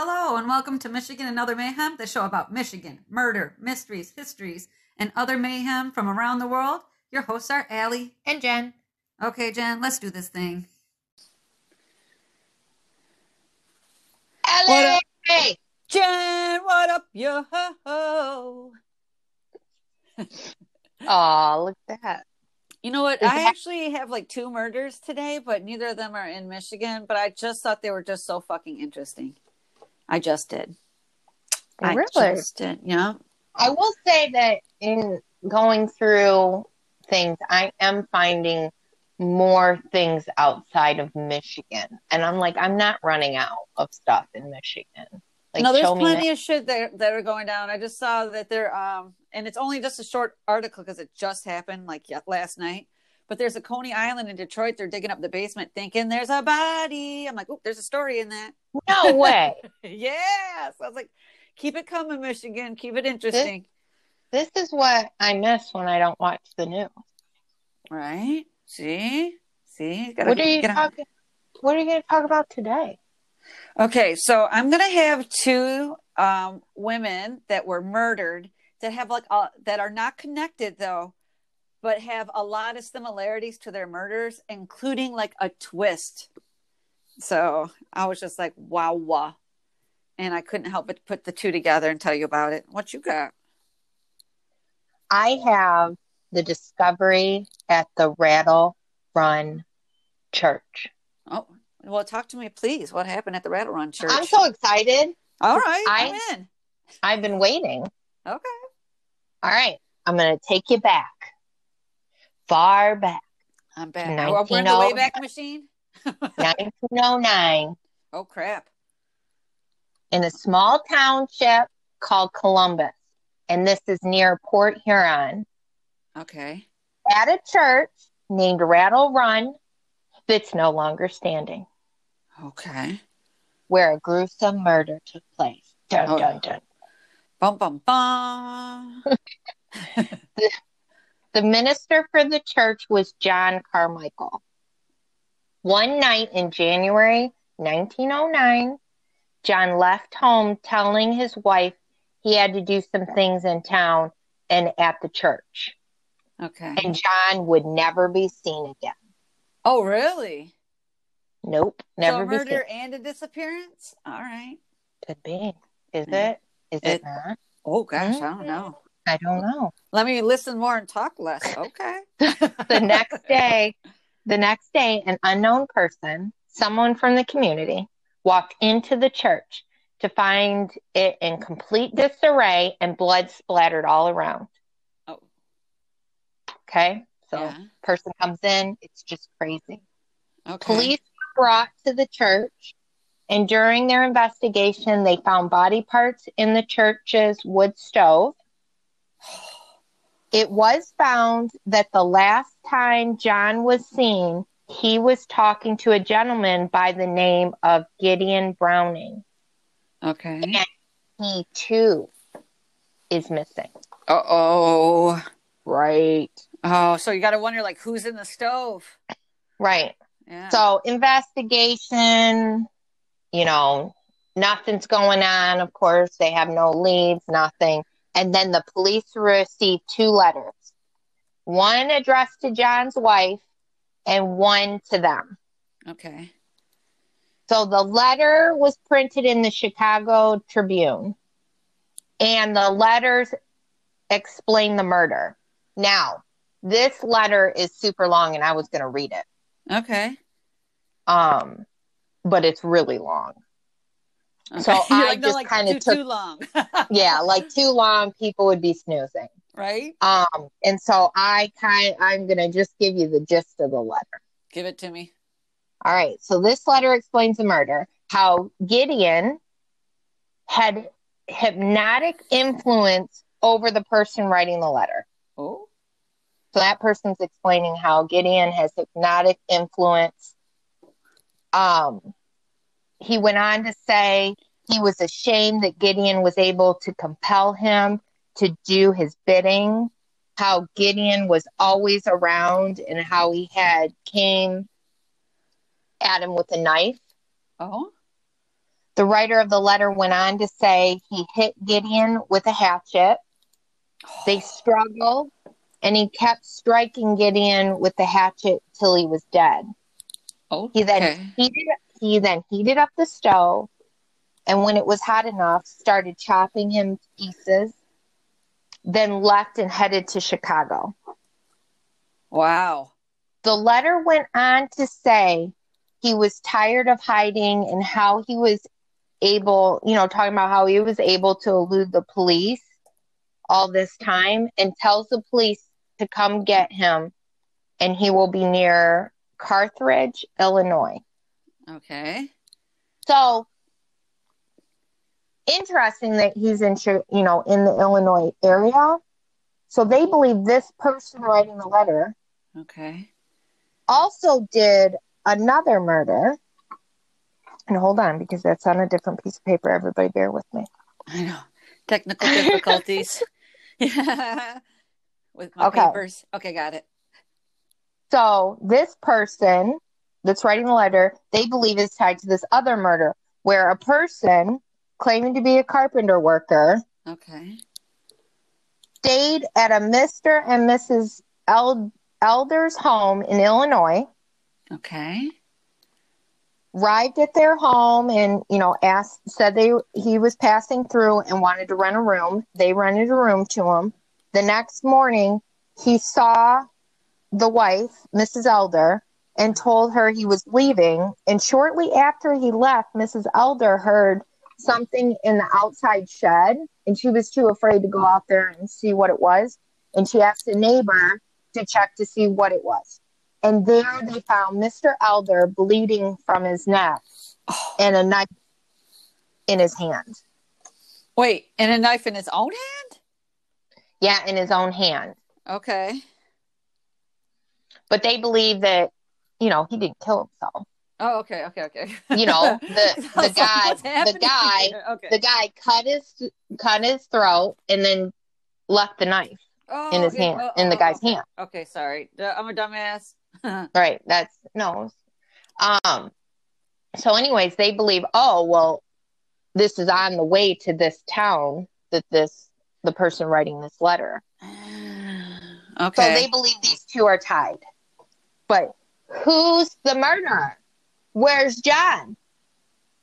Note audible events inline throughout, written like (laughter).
Hello, and welcome to Michigan and Other Mayhem, the show about Michigan, murder, mysteries, histories, and other mayhem from around the world. Your hosts are Allie. And Jen. Okay, Jen, let's do this thing. Allie! up? Hey! Jen, what up, yo ho? (laughs) Aw, look at that. You know what? Is I that- actually have like two murders today, but neither of them are in Michigan. But I just thought they were just so fucking interesting. I just did. I just did. Yeah. I will say that in going through things, I am finding more things outside of Michigan. And I'm like, I'm not running out of stuff in Michigan. Like, no, there's show me plenty of shit that that are going down. I just saw that they're um, and it's only just a short article because it just happened like last night. But there's a Coney Island in Detroit. They're digging up the basement, thinking there's a body. I'm like, oh, there's a story in that. No way. (laughs) yes. I was like, keep it coming, Michigan. Keep it interesting. this is what I miss when I don't watch the news. Right? See? See? Gotta What are you get on- talking? What are you going to talk about today? Okay, so I'm gonna have two um, women that were murdered that have like uh, that are not connected though, but have a lot of similarities to their murders, including like a twist. So I was just like, wow, wow, and I couldn't help but put the two together and tell you about it. What you got? I have the discovery at the Rattle Run Church. Oh, well, talk to me, please. What happened at the Rattle Run Church? I'm so excited. All right, I- I'm in. I've been waiting. Okay. All right. I'm going to take you back. Far back. I'm oh- back. (laughs) 19 Oh, in the Wayback Machine. 1909 Oh crap! in a small township called Columbus. And this is near Port Huron. Okay. At a church named Rattle Run that's no longer standing, Okay. where a gruesome murder took place. Dun, Oh. dun, dun. Bum bum bum. The (laughs) minister for the church was John Carmichael. One night in January 1909, John left home telling his wife he had to do some things in town and at the church. Okay. And John would never be seen again. Oh, really? Nope, never so murder seen. and a disappearance. All right. Could be. Is Yeah. it? Is It- it not? Oh gosh, mm-hmm. I don't know. I don't know. Let me listen more and talk less. Okay. (laughs) the next day, the next day, an unknown person, someone from the community, walked into the church to find it in complete disarray and blood splattered all around. Oh. Okay. So Yeah. person comes in, it's just crazy. Okay. Police were brought to the church and during their investigation they found body parts in the church's wood stove. It was found that the last time John was seen, he was talking to a gentleman by the name of Gideon Browning. Okay. He too is missing. Uh oh. Right. Oh, so you got to wonder like who's in the stove? Right. Yeah. So investigation, you know, nothing's going on. Of course, they have no leads, nothing. And then the police received two letters. One addressed to John's wife and one to them. okay. So the letter was printed in the Chicago Tribune, and the letters explain the murder. Now, this letter is super long, and I was going to read it, Okay. um, but it's really long. So (laughs) Okay. I like, just like, kinda took- too long. (laughs) Yeah, like too long, people would be snoozing. right? Um, and so I kind, I'm going to just give you the gist of the letter. Give it to me. All right. So this letter explains the murder, how Gideon had hypnotic influence over the person writing the letter. Oh. So that person's explaining how Gideon has hypnotic influence. Um, he went on to say he was ashamed that Gideon was able to compel him to do his bidding, how Gideon was always around and how he had came at him with a knife. Oh. The writer of the letter went on to say he hit Gideon with a hatchet. They oh. struggled, and he kept striking Gideon with the hatchet till he was dead. Oh, He then okay. heated he then heated up the stove, and when it was hot enough, started chopping him to pieces. Then left and headed to Chicago. Wow. The letter went on to say he was tired of hiding and how he was able, you know, talking about how he was able to elude the police all this time and tells the police to come get him and he will be near Carthage, Illinois. Okay. So interesting that he's in, you know, in the Illinois area. So they believe this person writing the letter Okay. also did another murder. And hold on, because that's on a different piece of paper. Everybody, bear with me. I know. Technical difficulties. yeah. (laughs) (laughs) With my Okay. papers. Okay, got it. So this person that's writing the letter, they believe is tied to this other murder, where a person claiming to be a carpenter worker Okay. stayed at a Mr. and Mrs. El- Elder's home in Illinois, Okay. arrived at their home and, you know, asked, said they, he was passing through and wanted to rent a room. They rented a room to him. The next morning, he saw the wife, Mrs. Elder, and told her he was leaving. And shortly after he left, Mrs. Elder heard something in the outside shed, and she was too afraid to go out there and see what it was. And she asked a neighbor to check to see what it was. And there they found Mr. Elder bleeding from his neck Oh, and a knife in his hand. wait, and a knife in his own hand? Yeah, in his own hand. Okay. But they believe that, you know, he didn't kill himself. Oh, okay, okay, okay. You know, (laughs) the the like, guy the guy? Okay. the guy cut his cut his throat and then left the knife oh, in his yeah, hand oh, in the oh, guy's okay. hand. Okay, sorry. I'm a dumbass. (laughs) Right. That's no. Um so anyways, they believe, oh well, this is on the way to this town that this the person writing this letter. (sighs) Okay. So they believe these two are tied. But who's the murderer? Where's John?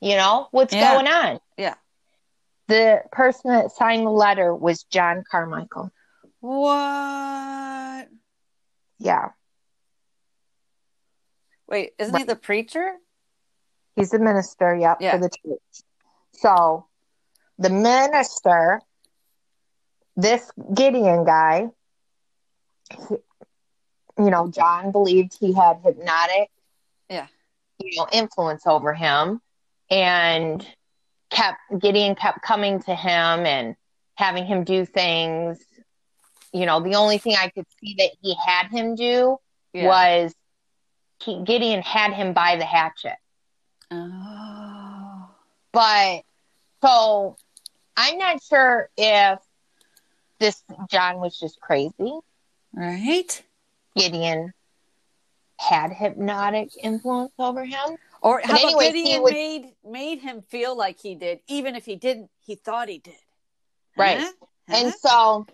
You know, what's Yeah. going on? Yeah. The person that signed the letter was John Carmichael. what? Yeah. Wait, isn't he the preacher? He's the minister, yep, Yeah. for the church. So the minister, this Gideon guy, he- you know, John believed he had hypnotic, Yeah. you know, influence over him, and kept Gideon kept coming to him and having him do things. You know, the only thing I could see that he had him do Yeah. was he, Gideon had him by the hatchet. Oh. But so I'm not sure if this John was just crazy. Right? Gideon had hypnotic influence over him. Or how about anyways, he Gideon was- made made him feel like he did, even if he didn't, he thought he did. Right. Huh? And so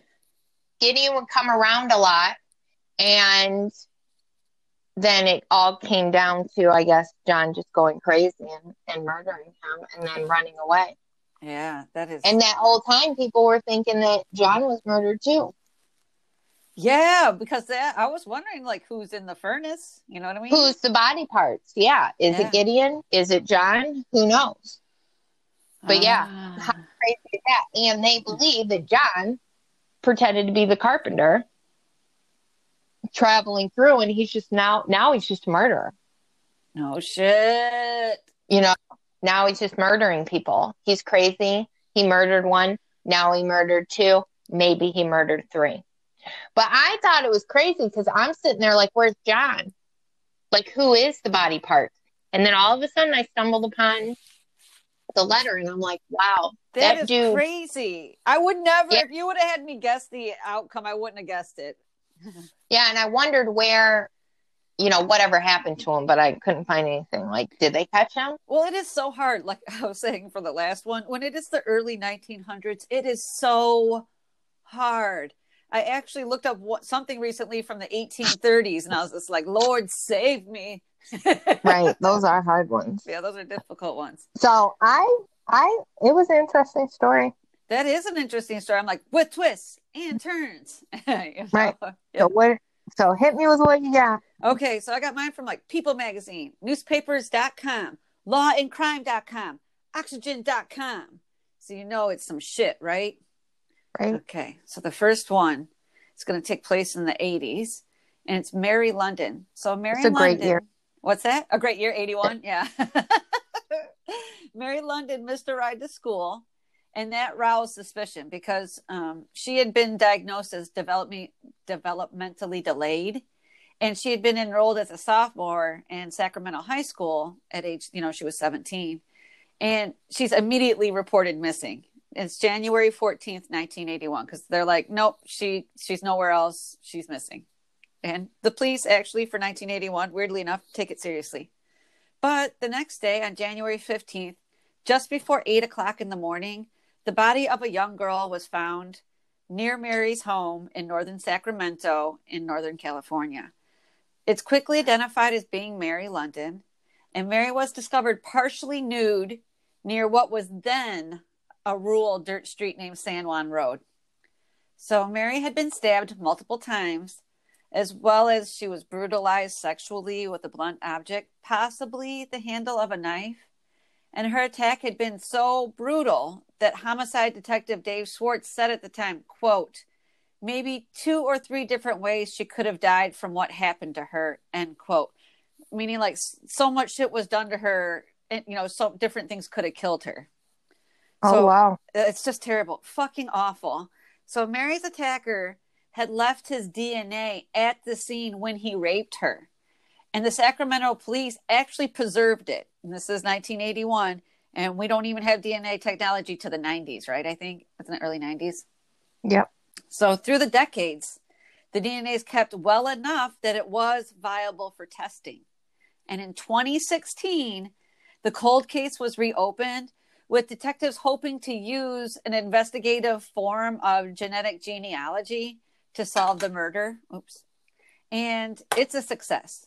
Gideon would come around a lot and then it all came down to, I guess, John just going crazy and, and murdering him and then running away. yeah, that is. And that whole time people were thinking that John was murdered too. Yeah, because that I was wondering, like, who's in the furnace? You know what I mean? Who's the body parts? Yeah. Is Yeah. it Gideon? Is it John? Who knows? But yeah, Ah. how crazy is that? And they believe that John pretended to be the carpenter traveling through and he's just now now he's just a murderer. no shit. You know, now he's just murdering people. He's crazy. He murdered one. Now he murdered two. Maybe he murdered three. But I thought it was crazy because I'm sitting there like, where's John? Like, who is the body part? And then all of a sudden I stumbled upon the letter and I'm like, wow, that that is dude- crazy. I would never. Yeah. If you would have had me guess the outcome, I wouldn't have guessed it. (laughs) Yeah, and I wondered where, you know, whatever happened to him, but I couldn't find anything. Like, did they catch him? Well, it is so hard. Like (laughs) I was saying for the last one, when it is the early 1900s, it is so hard. I actually looked up what, something recently from the 1830s, and I was just like, "Lord, save me!" (laughs) right, those are hard ones. Yeah, those are difficult ones. So I, I, it was an interesting story. That is an interesting story. I'm like, with twists and turns. (laughs) you know? Right. Yep. So what? So hit me with what you got. Okay, so I got mine from like People Magazine, newspapers.com, lawandcrime.com, oxygen.com. So you know it's some shit, right? Right. Okay, so the first one is going to take place in the 80s, and it's Mary London. So Mary It's a great London, year. What's that? A great year, 81? Yeah. (laughs) Mary London missed a ride to school, and that roused suspicion because um, she had been diagnosed as development, developmentally delayed. And she had been enrolled as a sophomore in Sacramento High School at age, you know, she was 17. And she's immediately reported missing. It's January 14th, 1981, because they're like, nope, she she's nowhere else. She's missing. And the police actually, for 1981, weirdly enough, take it seriously. But the next day, on January 15th, just before eight o'clock in the morning, the body of a young girl was found near Mary's home in northern Sacramento in Northern California. It's quickly identified as being Mary London, and Mary was discovered partially nude near what was then a rural dirt street named San Juan Road. So Mary had been stabbed multiple times, as well as she was brutalized sexually with a blunt object, possibly the handle of a knife. And her attack had been so brutal that homicide detective Dave Schwartz said at the time, quote, maybe two or three different ways she could have died from what happened to her, end quote. Meaning like so much shit was done to her, and you know, so different things could have killed her. Oh So- wow. Uh, it's just terrible. Fucking awful. So Mary's attacker had left his DNA at the scene when he raped her. And the Sacramento police actually preserved it. And this is 1981. And we don't even have DNA technology to the 90s, right? I think it's in the early 90s. Yep. So through the decades, the DNA is kept well enough that it was viable for testing. And in 2016, the cold case was reopened with detectives hoping to use an investigative form of genetic genealogy to solve the murder. Oops. And it's a success.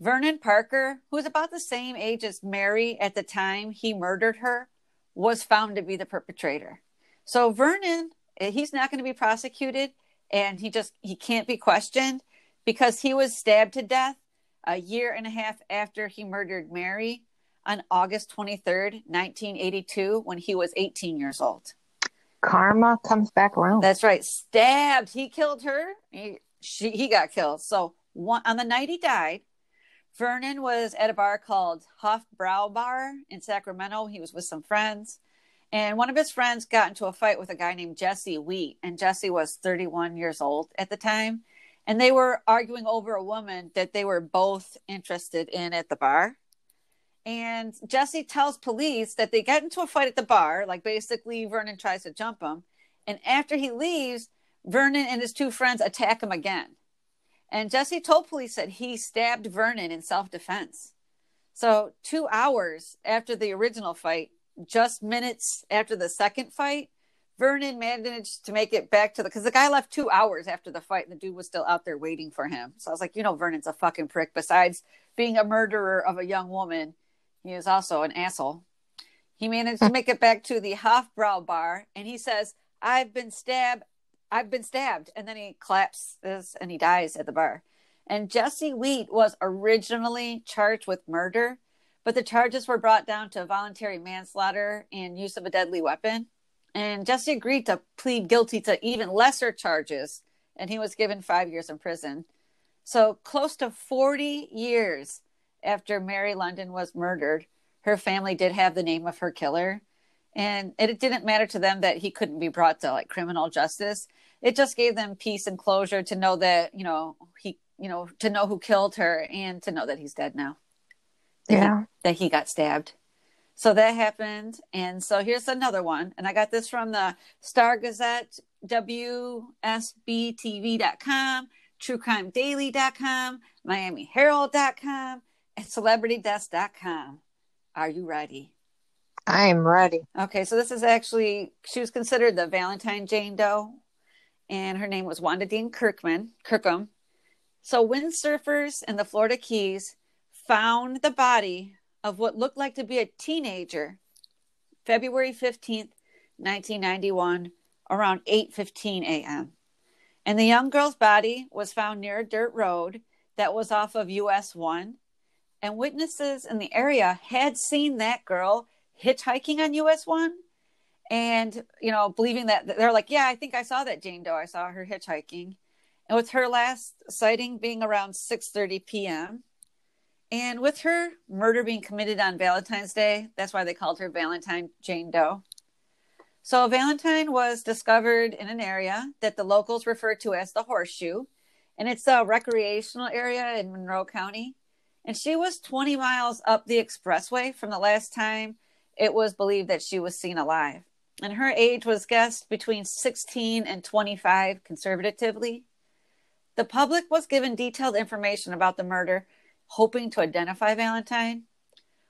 Vernon Parker, who was about the same age as Mary at the time he murdered her, was found to be the perpetrator. So Vernon, eh, he's not going to be prosecuted and he just he can't be questioned because he was stabbed to death a year and a half after he murdered Mary on August 23rd, 1982 when he was 18 years old. Karma comes back around. That's right. Stabbed. He killed her. He, she, he got killed. So one, on the night he died, Vernon was at a bar called Huff Brow Bar in Sacramento. He was with some friends. And one of his friends got into a fight with a guy named Jesse Wheat. And Jesse was 31 years old at the time. And they were arguing over a woman that they were both interested in at the bar. And Jesse tells police that they get into a fight at the bar. Like basically, Vernon tries to jump him. And after he leaves, Vernon and his two friends attack him again. And Jesse told police that he stabbed Vernon in self defense. So, two hours after the original fight, just minutes after the second fight, Vernon managed to make it back to the because the guy left two hours after the fight and the dude was still out there waiting for him. So I was like, you know, Vernon's a fucking prick. Besides being a murderer of a young woman, he is also an asshole. He managed to make it back to the Hofbrau bar and he says, I've been stabbed. I've been stabbed. And then he collapses and he dies at the bar. And Jesse Wheat was originally charged with murder, but the charges were brought down to voluntary manslaughter and use of a deadly weapon. And Jesse agreed to plead guilty to even lesser charges, and he was given five years in prison. So, close to 40 years after Mary London was murdered, her family did have the name of her killer. And it didn't matter to them that he couldn't be brought to like criminal justice. It just gave them peace and closure to know that, you know, he, you know, to know who killed her and to know that he's dead now. That he- Yeah. that he got stabbed. So that happened. And so here's another one. And I got this from the Star Gazette, WSBTV.com, truecrimedaily.com, miamiherald.com, and celebritydesk.com. Are you ready? I am ready. Okay, so this is actually she was considered the Valentine Jane Doe, and her name was Wanda Dean Kirkman Kirkham. So windsurfers in the Florida Keys found the body of what looked like to be a teenager, February fifteenth, nineteen ninety one, around eight fifteen a.m. And the young girl's body was found near a dirt road that was off of US one, and witnesses in the area had seen that girl hitchhiking on US one and you know believing that they're like yeah i think i saw that jane doe. I saw her hitchhiking. And with her last sighting being around 6.30 p.m and with her murder being committed on valentine's day that's why they called her valentine jane doe. So valentine was discovered in an area that the locals refer to as the horseshoe and it's a recreational area in monroe county and she was 20 miles up the expressway from the last time it was believed that she was seen alive. And her age was guessed between 16 and 25 conservatively. The public was given detailed information about the murder, hoping to identify Valentine.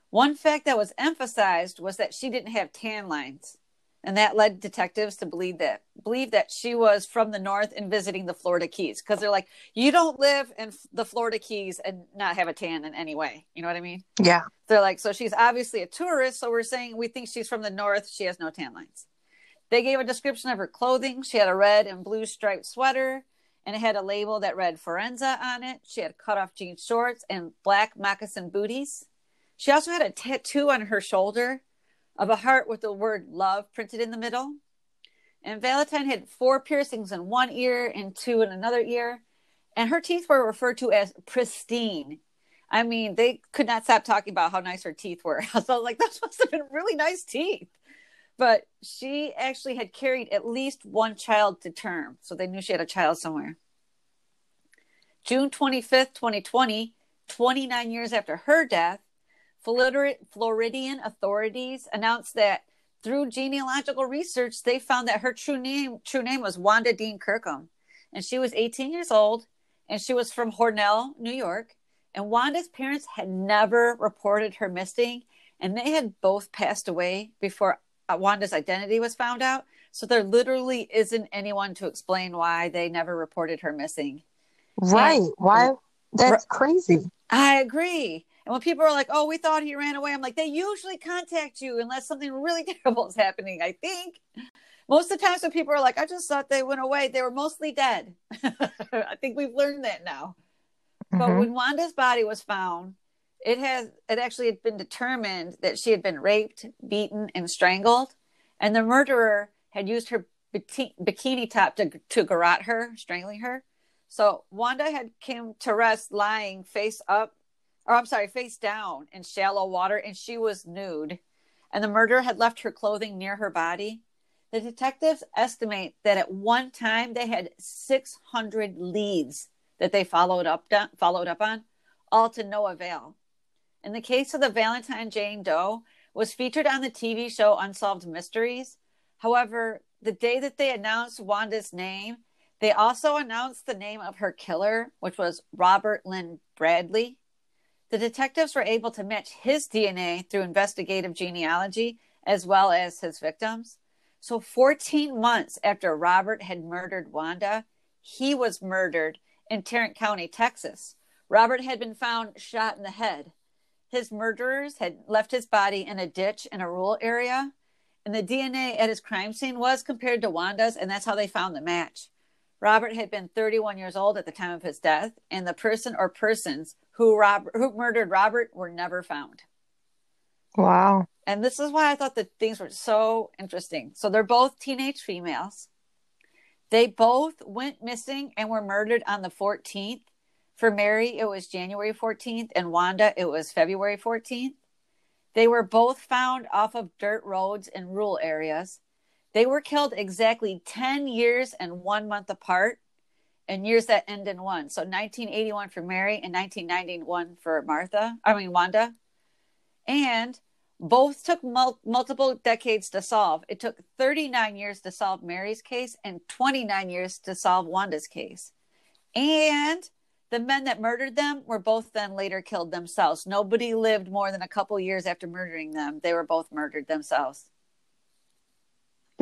One fact that was emphasized was that she didn't have tan lines and that led detectives to believe that believe that she was from the north and visiting the Florida Keys because they're like, you don't live in the Florida Keys and not have a tan in any way. You know what I mean? Yeah. They're like, so she's obviously a tourist. So we're saying we think she's from the north. She has no tan lines. They gave a description of her clothing. She had a red and blue striped sweater, and it had a label that read Forenza on it. She had cut off jean shorts and black moccasin booties. She also had a tattoo on her shoulder of a heart with the word love printed in the middle. And Valentine had four piercings in one ear and two in another ear. And her teeth were referred to as pristine. I mean, they could not stop talking about how nice her teeth were. (laughs) I was like, those must have been really nice teeth. But she actually had carried at least one child to term. So they knew she had a child somewhere. June 25th, 2020, 29 years after her death, Floridian authorities announced that through genealogical research, they found that her true name true name was Wanda Dean Kirkham, and she was 18 years old, and she was from Hornell, New York. And Wanda's parents had never reported her missing, and they had both passed away before uh, Wanda's identity was found out. So there literally isn't anyone to explain why they never reported her missing. Right? And, why? That's crazy. I agree. And when people are like, "Oh, we thought he ran away," I'm like, they usually contact you unless something really (laughs) terrible is happening. I think most of the times when people are like, "I just thought they went away," they were mostly dead. (laughs) I think we've learned that now. Mm-hmm. But when Wanda's body was found, it has it actually had been determined that she had been raped, beaten, and strangled, and the murderer had used her bikini top to to garrote her, strangling her. So Wanda had came to rest lying face up or I'm sorry, face down in shallow water, and she was nude. And the murderer had left her clothing near her body. The detectives estimate that at one time they had 600 leads that they followed up followed up on, all to no avail. In the case of the Valentine Jane Doe, was featured on the TV show Unsolved Mysteries. However, the day that they announced Wanda's name, they also announced the name of her killer, which was Robert Lynn Bradley. The detectives were able to match his DNA through investigative genealogy as well as his victims. So, 14 months after Robert had murdered Wanda, he was murdered in Tarrant County, Texas. Robert had been found shot in the head. His murderers had left his body in a ditch in a rural area, and the DNA at his crime scene was compared to Wanda's, and that's how they found the match. Robert had been 31 years old at the time of his death, and the person or persons who Robert who murdered Robert were never found. Wow. And this is why I thought that things were so interesting. So they're both teenage females. They both went missing and were murdered on the 14th. For Mary, it was January 14th, and Wanda, it was February 14th. They were both found off of dirt roads in rural areas. They were killed exactly 10 years and one month apart and years that end in one. So 1981 for Mary and 1991 for Martha, I mean, Wanda. And both took mul- multiple decades to solve. It took 39 years to solve Mary's case and 29 years to solve Wanda's case. And the men that murdered them were both then later killed themselves. Nobody lived more than a couple years after murdering them. They were both murdered themselves.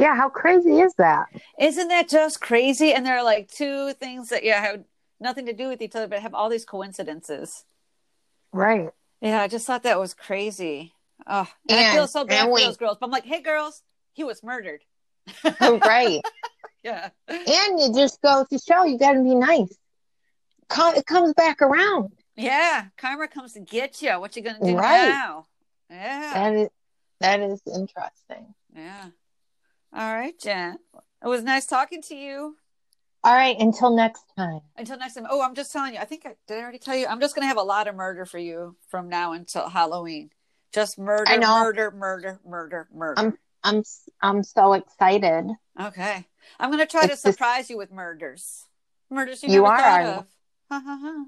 Yeah, how crazy is that? Isn't that just crazy? And there are like two things that yeah have nothing to do with each other, but have all these coincidences. Right. Yeah, I just thought that was crazy. Oh, and, I feel so bad for we, those girls. But I'm like, hey, girls, he was murdered. oh, right. (laughs) yeah. And you just go to show you got to be nice. It comes back around. Yeah, karma comes to get you. What you gonna do right. now? Yeah. That is that is interesting. Yeah. All right, Jen. It was nice talking to you. All right, until next time. Until next time. Oh, I'm just telling you. I think I did. I already tell you. I'm just going to have a lot of murder for you from now until Halloween. Just murder, murder, murder, murder, murder. I'm, I'm, I'm so excited. Okay, I'm going to try it's to surprise just... you with murders. Murders you, you never are, thought of. Ha ha ha.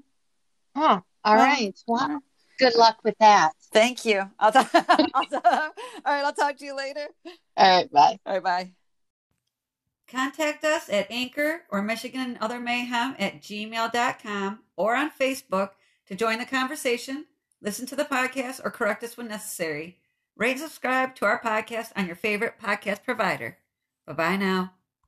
Huh. All well, right. Well, good luck with that. Thank you. I'll, talk, (laughs) I'll talk, all right. I'll talk to you later. All right. Bye. All right. Bye. Contact us at Anchor or Michigan and Other Mayhem at gmail.com or on Facebook to join the conversation, listen to the podcast, or correct us when necessary. Rate and subscribe to our podcast on your favorite podcast provider. Bye bye now.